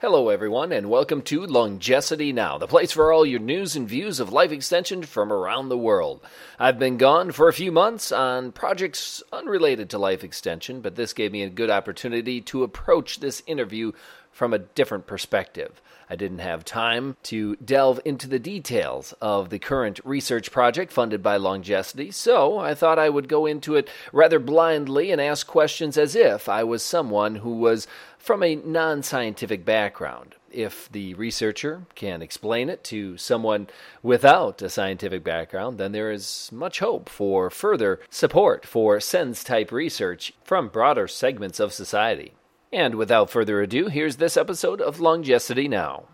Hello, everyone, and welcome to Longevity Now, the place for all your news and views of life extension from around the world. I've been gone for a few months on projects unrelated to life extension, but this gave me a good opportunity to approach this interview from a different perspective. I didn't have time to delve into the details of the current research project funded by Longecity, so I thought I would go into it rather blindly and ask questions as if I was someone who was from a non scientific background. If the researcher can explain it to someone without a scientific background, then there is much hope for further support for SENS type research from broader segments of society. And without further ado, here's this episode of Longevity Now.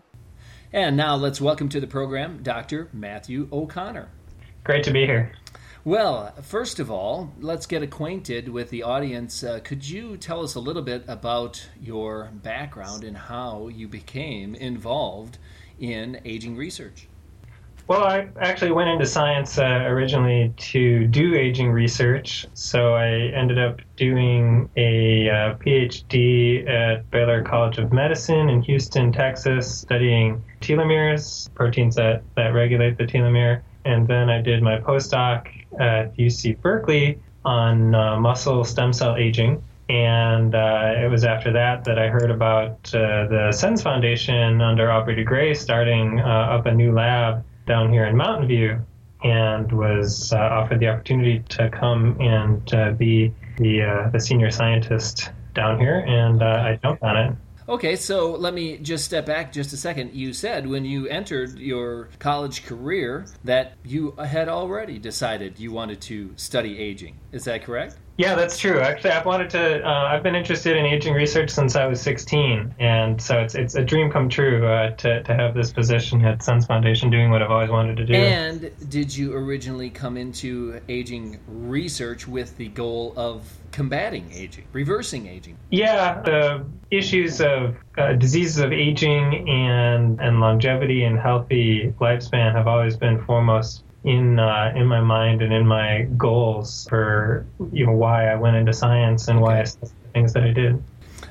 And now let's welcome to the program Dr. Matthew O'Connor. Great to be here. Well, first of all, let's get acquainted with the audience. Uh, could you tell us a little bit about your background and how you became involved in aging research? Well, I actually went into science uh, originally to do aging research. So I ended up doing a uh, PhD at Baylor College of Medicine in Houston, Texas, studying telomeres, proteins that, that regulate the telomere. And then I did my postdoc at UC Berkeley on uh, muscle stem cell aging. And uh, it was after that that I heard about uh, the SENS Foundation under Aubrey de Grey starting uh, up a new lab down here in Mountain View and was uh, offered the opportunity to come and uh, be the, the senior scientist down here. And I jumped on it. Okay, so let me just step back just a second. You said when you entered your college career that you had already decided you wanted to study aging. Is that correct? Yeah, that's true. Actually, I've wanted to. Uh, I've been interested in aging research since I was 16, and so it's it's a dream come true uh, to to have this position at SENS Foundation, doing what I've always wanted to do. And did you originally come into aging research with the goal of combating aging, reversing aging? Yeah, the issues of uh, diseases of aging and and longevity and healthy lifespan have always been foremost in uh, in my mind and in my goals for you know why I went into science and why I the things that I did.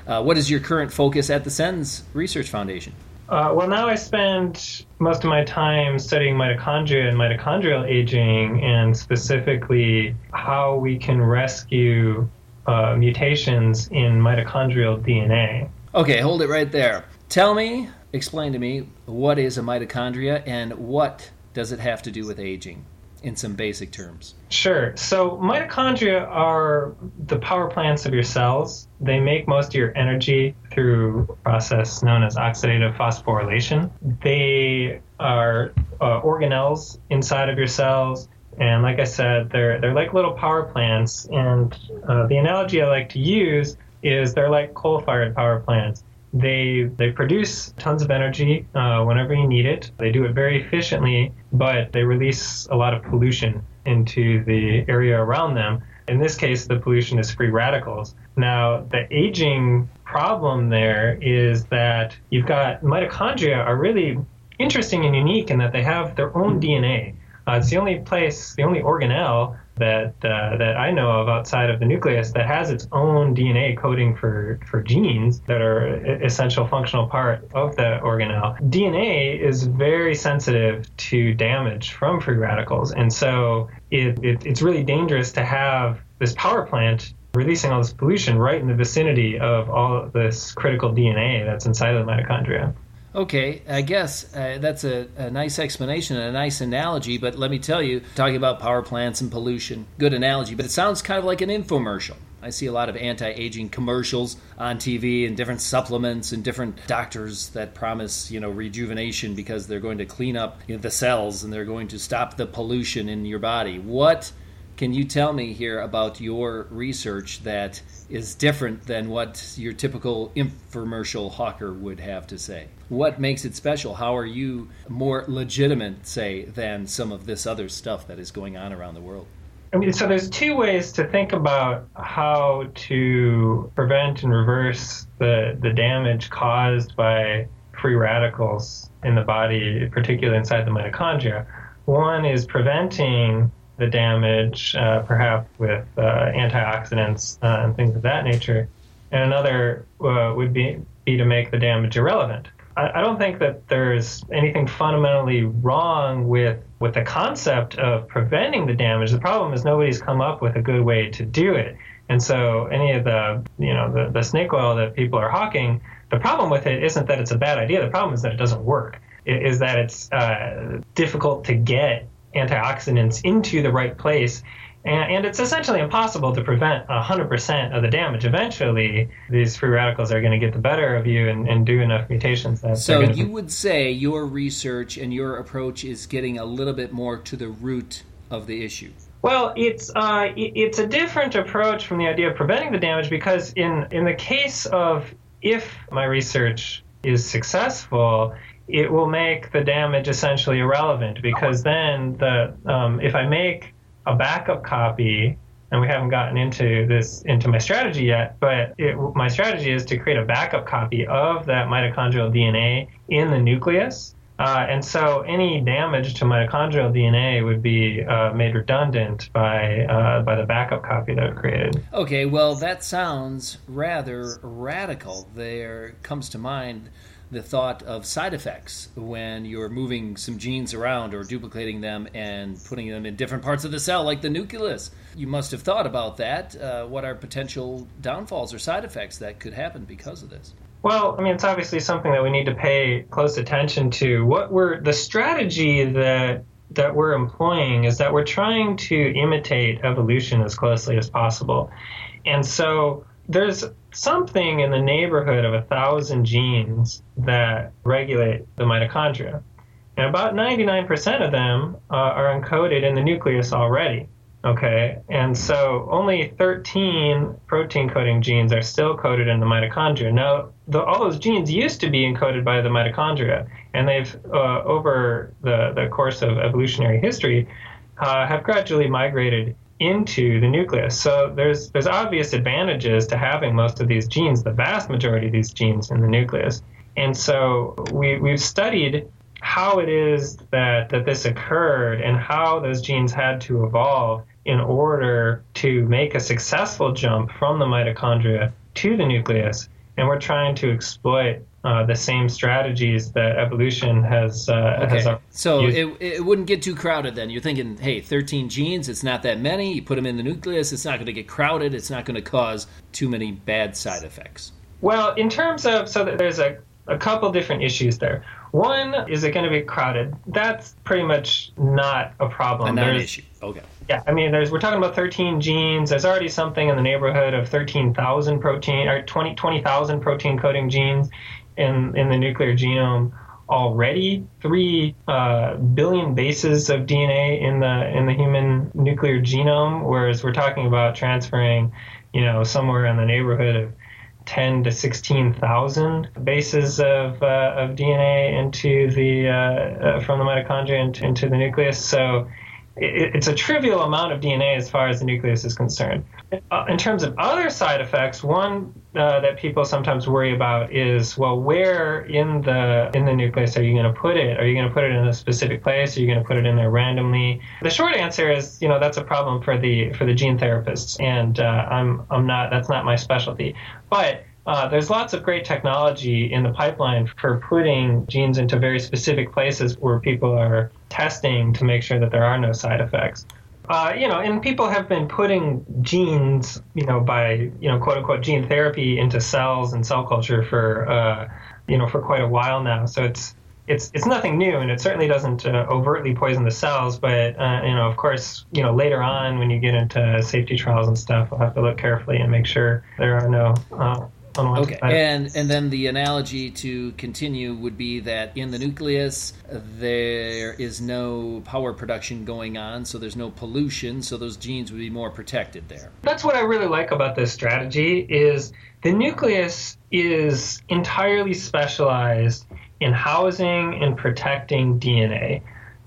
Uh, what is your current focus at the SENS Research Foundation? Uh, well, now I spend most of my time studying mitochondria and mitochondrial aging, and specifically how we can rescue uh, mutations in mitochondrial DNA. Okay, hold it right there. Tell me, explain to me, what is a mitochondria and what does it have to do with aging in some basic terms? Sure. So, mitochondria are the power plants of your cells. They make most of your energy through a process known as oxidative phosphorylation. They are uh, organelles inside of your cells. And like I said, they're, they're like little power plants. And uh, the analogy I like to use is they're like coal fired power plants. They they produce tons of energy uh, whenever you need it. They do it very efficiently, but they release a lot of pollution into the area around them. In this case, the pollution is free radicals. Now, the aging problem there is that you've got mitochondria are really interesting and unique in that they have their own DNA. Uh, it's the only place, the only organelle that uh, that I know of outside of the nucleus that has its own DNA coding for for genes that are essential functional part of the organelle. DNA is very sensitive to damage from free radicals, and so it, it it's really dangerous to have this power plant releasing all this pollution right in the vicinity of all this critical DNA that's inside of the mitochondria. Okay, I guess uh, that's a, a, nice explanation and a nice analogy, but let me tell you, talking about power plants and pollution, good analogy, but it sounds kind of like an infomercial. I see a lot of anti aging commercials on TV and different supplements and different doctors that promise, you know, rejuvenation because they're going to clean up you know, the cells and they're going to stop the pollution in your body. What can you tell me here about your research that is different than what your typical infomercial hawker would have to say? What makes it special? How are you more legitimate, say, than some of this other stuff that is going on around the world? I mean, so there's two ways to think about how to prevent and reverse the, the damage caused by free radicals in the body, particularly inside the mitochondria. One is preventing the damage, uh, perhaps with uh, antioxidants uh, and things of that nature. and another uh, would be, be to make the damage irrelevant. I, I don't think that there's anything fundamentally wrong with with the concept of preventing the damage. The problem is nobody's come up with a good way to do it. And so any of the you know the, the snake oil that people are hawking, the problem with it isn't that it's a bad idea. The problem is that it doesn't work. It is that it's uh, difficult to get antioxidants into the right place and, and it's essentially impossible to prevent 100% of the damage. Eventually, these free radicals are going to get the better of you and, and do enough mutations that. So you be- would say your research and your approach is getting a little bit more to the root of the issue. Well, it's uh, it's a different approach from the idea of preventing the damage because in in the case of if my research is successful, it will make the damage essentially irrelevant because then the um, if I make a backup copy and we haven't gotten into this into my strategy yet but it, my strategy is to create a backup copy of that mitochondrial dna in the nucleus uh, and so any damage to mitochondrial DNA would be uh, made redundant by uh, by the backup copy that I've created. Okay, well that sounds rather radical. There comes to mind the thought of side effects when you're moving some genes around or duplicating them and putting them in different parts of the cell, like the nucleus. You must have thought about that. Uh, what are potential downfalls or side effects that could happen because of this? Well, I mean, it's obviously something that we need to pay close attention to. What we're the strategy that that we're employing is that we're trying to imitate evolution as closely as possible, and so there's something in the neighborhood of a thousand genes that regulate the mitochondria. And about 99% of them uh, are encoded in the nucleus already. Okay, and so only 13 protein coding genes are still coded in the mitochondria. Now, the, all those genes used to be encoded by the mitochondria, and they've, uh, over the, the course of evolutionary history, uh, have gradually migrated into the nucleus. So there's there's obvious advantages to having most of these genes, the vast majority of these genes in the nucleus. And so we we've studied how it is that that this occurred and how those genes had to evolve in order to make a successful jump from the mitochondria to the nucleus. And we're trying to exploit uh, the same strategies that evolution has. Uh, okay. has so it, it wouldn't get too crowded then. You're thinking, hey, 13 genes, it's not that many. You put them in the nucleus, it's not going to get crowded. It's not going to cause too many bad side effects. Well, in terms of, so there's a, a couple different issues there. One, is it going to be crowded? That's pretty much not a problem. A non-issue. Okay. Yeah, I mean, there's we're talking about 13 genes. There's already something in the neighborhood of 13,000 protein or 20 20,000 protein coding genes in, in the nuclear genome already. Three uh, billion bases of DNA in the in the human nuclear genome, whereas we're talking about transferring, you know, somewhere in the neighborhood of 10 to 16,000 bases of, uh, of DNA into the uh, uh, from the mitochondria into, into the nucleus. So it's a trivial amount of DNA as far as the nucleus is concerned. Uh, in terms of other side effects, one uh, that people sometimes worry about is, well, where in the in the nucleus are you going to put it? Are you going to put it in a specific place? Are you going to put it in there randomly? The short answer is, you know, that's a problem for the for the gene therapists, and uh, I'm I'm not that's not my specialty, but. Uh, there's lots of great technology in the pipeline for putting genes into very specific places where people are testing to make sure that there are no side effects. Uh, you know, and people have been putting genes, you know, by you know, quote unquote, gene therapy into cells and cell culture for, uh, you know, for quite a while now. So it's it's it's nothing new, and it certainly doesn't uh, overtly poison the cells. But uh, you know, of course, you know, later on when you get into safety trials and stuff, we'll have to look carefully and make sure there are no uh, Okay, and and then the analogy to continue would be that in the nucleus there is no power production going on, so there's no pollution, so those genes would be more protected there. That's what I really like about this strategy is the nucleus is entirely specialized in housing and protecting DNA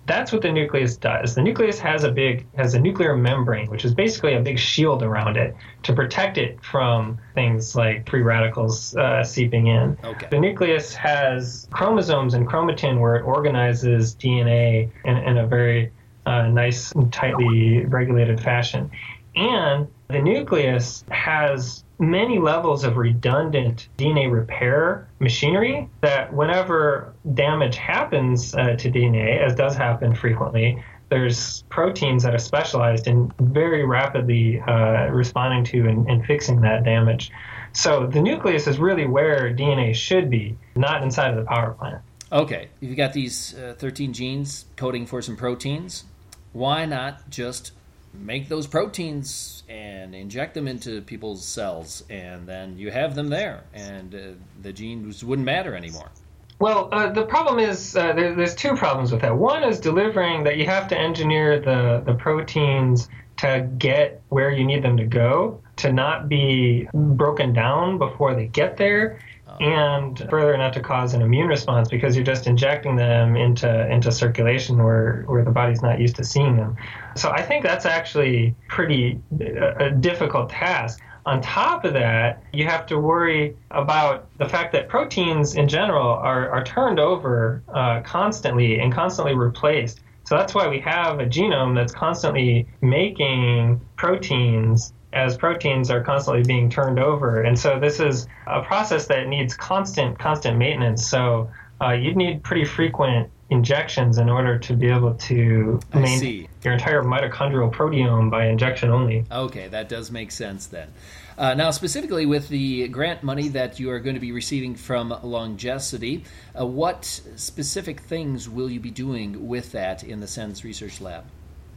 that's what the nucleus does. The nucleus has a big has a nuclear membrane, which is basically a big shield around it to protect it from things like free radicals uh, seeping in. Okay. The nucleus has chromosomes and chromatin where it organizes DNA in, in a very uh, nice, tightly regulated fashion, and the nucleus has many levels of redundant DNA repair machinery that whenever damage happens uh, to DNA, as does happen frequently, there's proteins that are specialized in very rapidly uh, responding to and, and fixing that damage. So the nucleus is really where DNA should be, not inside of the power plant. Okay, you've got these uh, 13 genes coding for some proteins. Why not just make those proteins and inject them into people's cells, and then you have them there, and uh, the genes wouldn't matter anymore? Well, uh, the problem is uh, there, there's two problems with that. One is delivering that you have to engineer the, the proteins to get where you need them to go, to not be broken down before they get there, and further not to cause an immune response because you're just injecting them into into circulation where where the body's not used to seeing them. So I think that's actually pretty a, a difficult task. On top of that, you have to worry about the fact that proteins in general are, are turned over uh, constantly and constantly replaced. So that's why we have a genome that's constantly making proteins as proteins are constantly being turned over. And so this is a process that needs constant, constant maintenance. So uh, you'd need pretty frequent injections in order to be able to maintain your entire mitochondrial proteome by injection only. Okay, that does make sense then. Uh, now, specifically with the grant money that you are going to be receiving from Longecity, uh, what specific things will you be doing with that in the SENS Research Lab?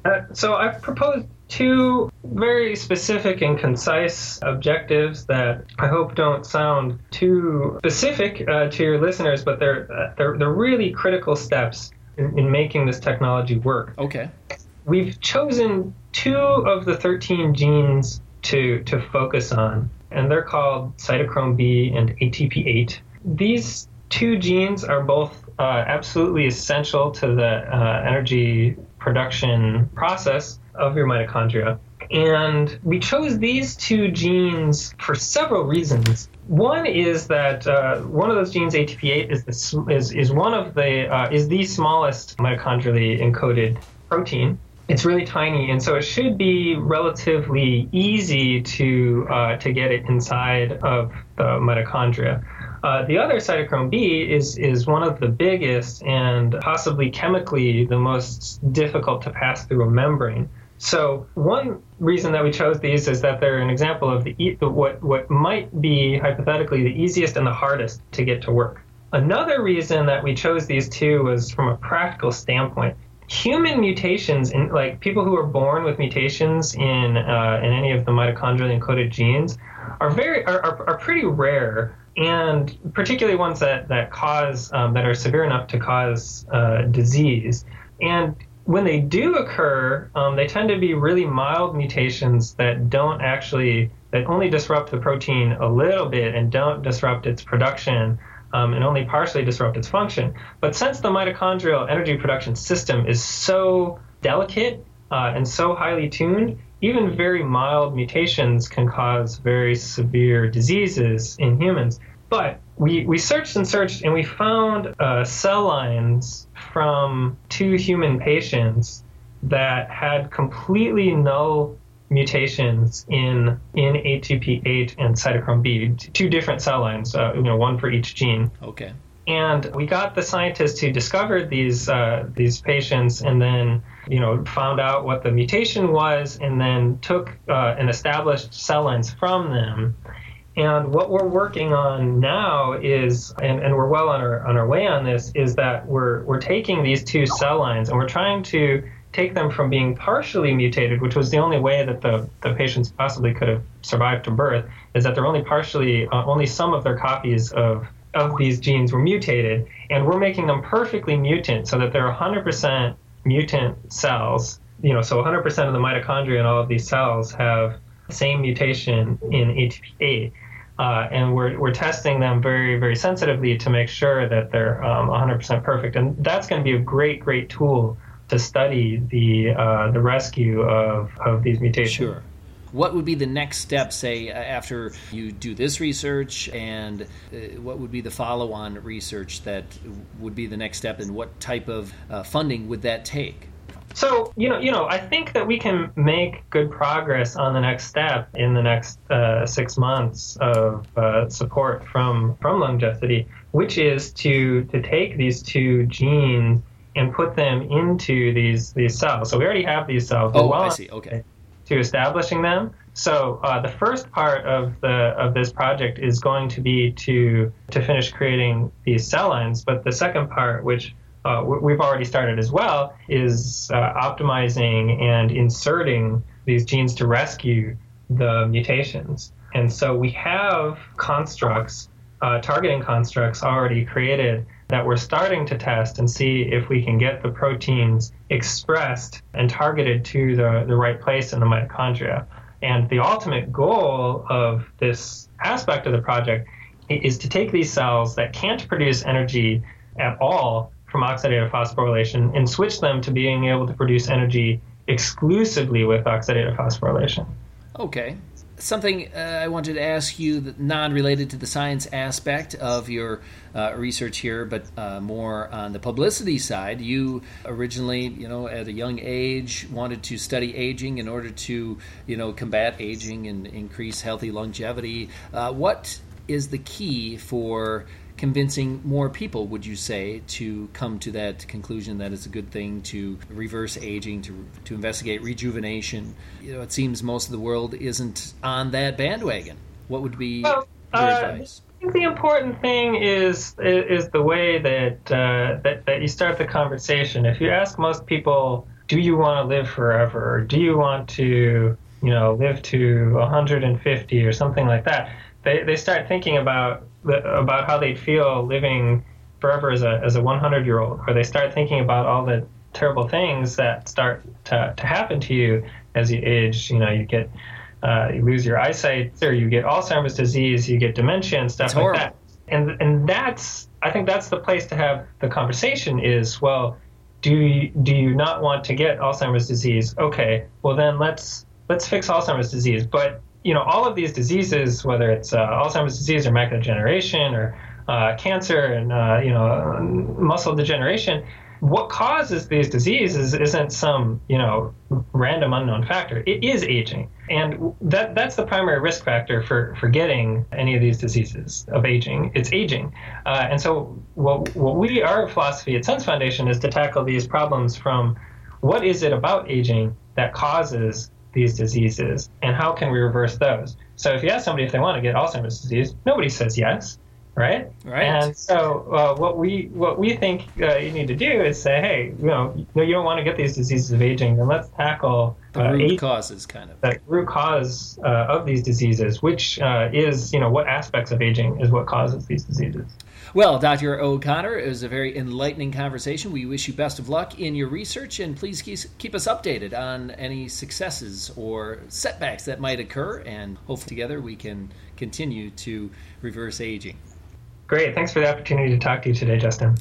Uh, so I've proposed two very specific and concise objectives that I hope don't sound too specific uh, to your listeners, but they're, uh, they're, they're really critical steps in, in making this technology work. Okay. We've chosen two of the 13 genes to, to focus on, and they're called cytochrome B and ATP8. These two genes are both uh, absolutely essential to the uh, energy production process of your mitochondria. And we chose these two genes for several reasons. One is that uh, one of those genes, ATP8, is the, is is one of the uh, is the smallest mitochondrially encoded protein. It's really tiny, and so it should be relatively easy to uh, to get it inside of the mitochondria. Uh, the other cytochrome B is is one of the biggest and possibly chemically the most difficult to pass through a membrane. So one reason that we chose these is that they're an example of the what what might be hypothetically the easiest and the hardest to get to work. Another reason that we chose these two was from a practical standpoint. Human mutations, in like people who are born with mutations in uh, in any of the mitochondrially encoded genes, are very are, are, are pretty rare and particularly ones that that cause um, that are severe enough to cause uh, disease. And when they do occur, um, they tend to be really mild mutations that don't actually that only disrupt the protein a little bit and don't disrupt its production. Um, and only partially disrupt its function. But since the mitochondrial energy production system is so delicate uh, and so highly tuned, even very mild mutations can cause very severe diseases in humans. But we, we searched and searched and we found uh, cell lines from two human patients that had completely no mutations in in ATP8 and cytochrome B, two different cell lines, uh, you know, one for each gene. Okay. And we got the scientists who discovered these uh, these patients, and then you know found out what the mutation was, and then took uh, and established cell lines from them. And what we're working on now is, and, and we're well on our on our way on this, is that we're we're taking these two cell lines and we're trying to take them from being partially mutated, which was the only way that the, the patients possibly could have survived to birth, is that they're only partially, uh, only some of their copies of of these genes were mutated, and we're making them perfectly mutant so that they're 100% mutant cells. You know, so 100% of the mitochondria in all of these cells have the same mutation in ATP8. Uh, and we're, we're testing them very, very sensitively to make sure that they're um, 100% perfect. And that's going to be a great, great tool to study the, uh, the rescue of, of these mutations. Sure. What would be the next step, say, after you do this research, and uh, what would be the follow on research that would be the next step, and what type of uh, funding would that take? So you know, you know, I think that we can make good progress on the next step in the next uh, six months of uh, support from from Longecity, which is to to take these two genes and put them into these these cells. So we already have these cells. Oh, I see. Okay. To establishing them. So uh, the first part of the of this project is going to be to to finish creating these cell lines, but the second part, which uh, we've already started as well, is uh, optimizing and inserting these genes to rescue the mutations. And so we have constructs, uh, targeting constructs already created that we're starting to test and see if we can get the proteins expressed and targeted to the, the right place in the mitochondria. And the ultimate goal of this aspect of the project is to take these cells that can't produce energy at all from oxidative phosphorylation and switch them to being able to produce energy exclusively with oxidative phosphorylation. Okay. Something uh, I wanted to ask you, non related to the science aspect of your uh, research here, but uh, more on the publicity side. You originally, you know, at a young age, wanted to study aging in order to, you know, combat aging and increase healthy longevity. Uh, what is the key for convincing more people, would you say, to come to that conclusion that it's a good thing to reverse aging, to, to investigate rejuvenation? You know, it seems most of the world isn't on that bandwagon. What would be well, your uh, advice? I think the important thing is is the way that, uh, that that you start the conversation. If you ask most people, "Do you want to live forever?" or "Do you want to, you know, live to 150 or something like that?" They they start thinking about about how they'd feel living forever as a as a 100 year old, or they start thinking about all the terrible things that start to, to happen to you as you age. You know, you get uh, you lose your eyesight, or you get Alzheimer's disease, you get dementia and stuff like that. And and that's I think that's the place to have the conversation. Is well, do you, do you not want to get Alzheimer's disease? Okay, well then let's let's fix Alzheimer's disease. But you know, all of these diseases, whether it's uh, Alzheimer's disease or macular degeneration or uh, cancer and uh, you know muscle degeneration, what causes these diseases isn't some you know random unknown factor. It is aging, and that that's the primary risk factor for for getting any of these diseases of aging. It's aging, uh, and so what what we our philosophy at SENS Foundation is to tackle these problems from what is it about aging that causes these diseases and how can we reverse those? So if you ask somebody if they want to get Alzheimer's disease, nobody says yes, right? Right. And so uh, what we what we think uh, you need to do is say, hey, you know, you don't want to get these diseases of aging, then let's tackle the root uh, causes, kind of the root cause uh, of these diseases, which uh, is you know what aspects of aging is what causes these diseases. Well, Dr. O'Connor, it was a very enlightening conversation. We wish you best of luck in your research and please keep us updated on any successes or setbacks that might occur. And hopefully, together we can continue to reverse aging. Great. Thanks for the opportunity to talk to you today, Justin.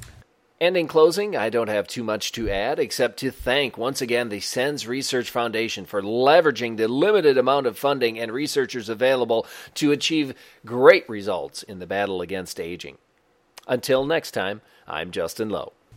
And in closing, I don't have too much to add except to thank once again the SENS Research Foundation for leveraging the limited amount of funding and researchers available to achieve great results in the battle against aging. Until next time, I'm Justin Loew.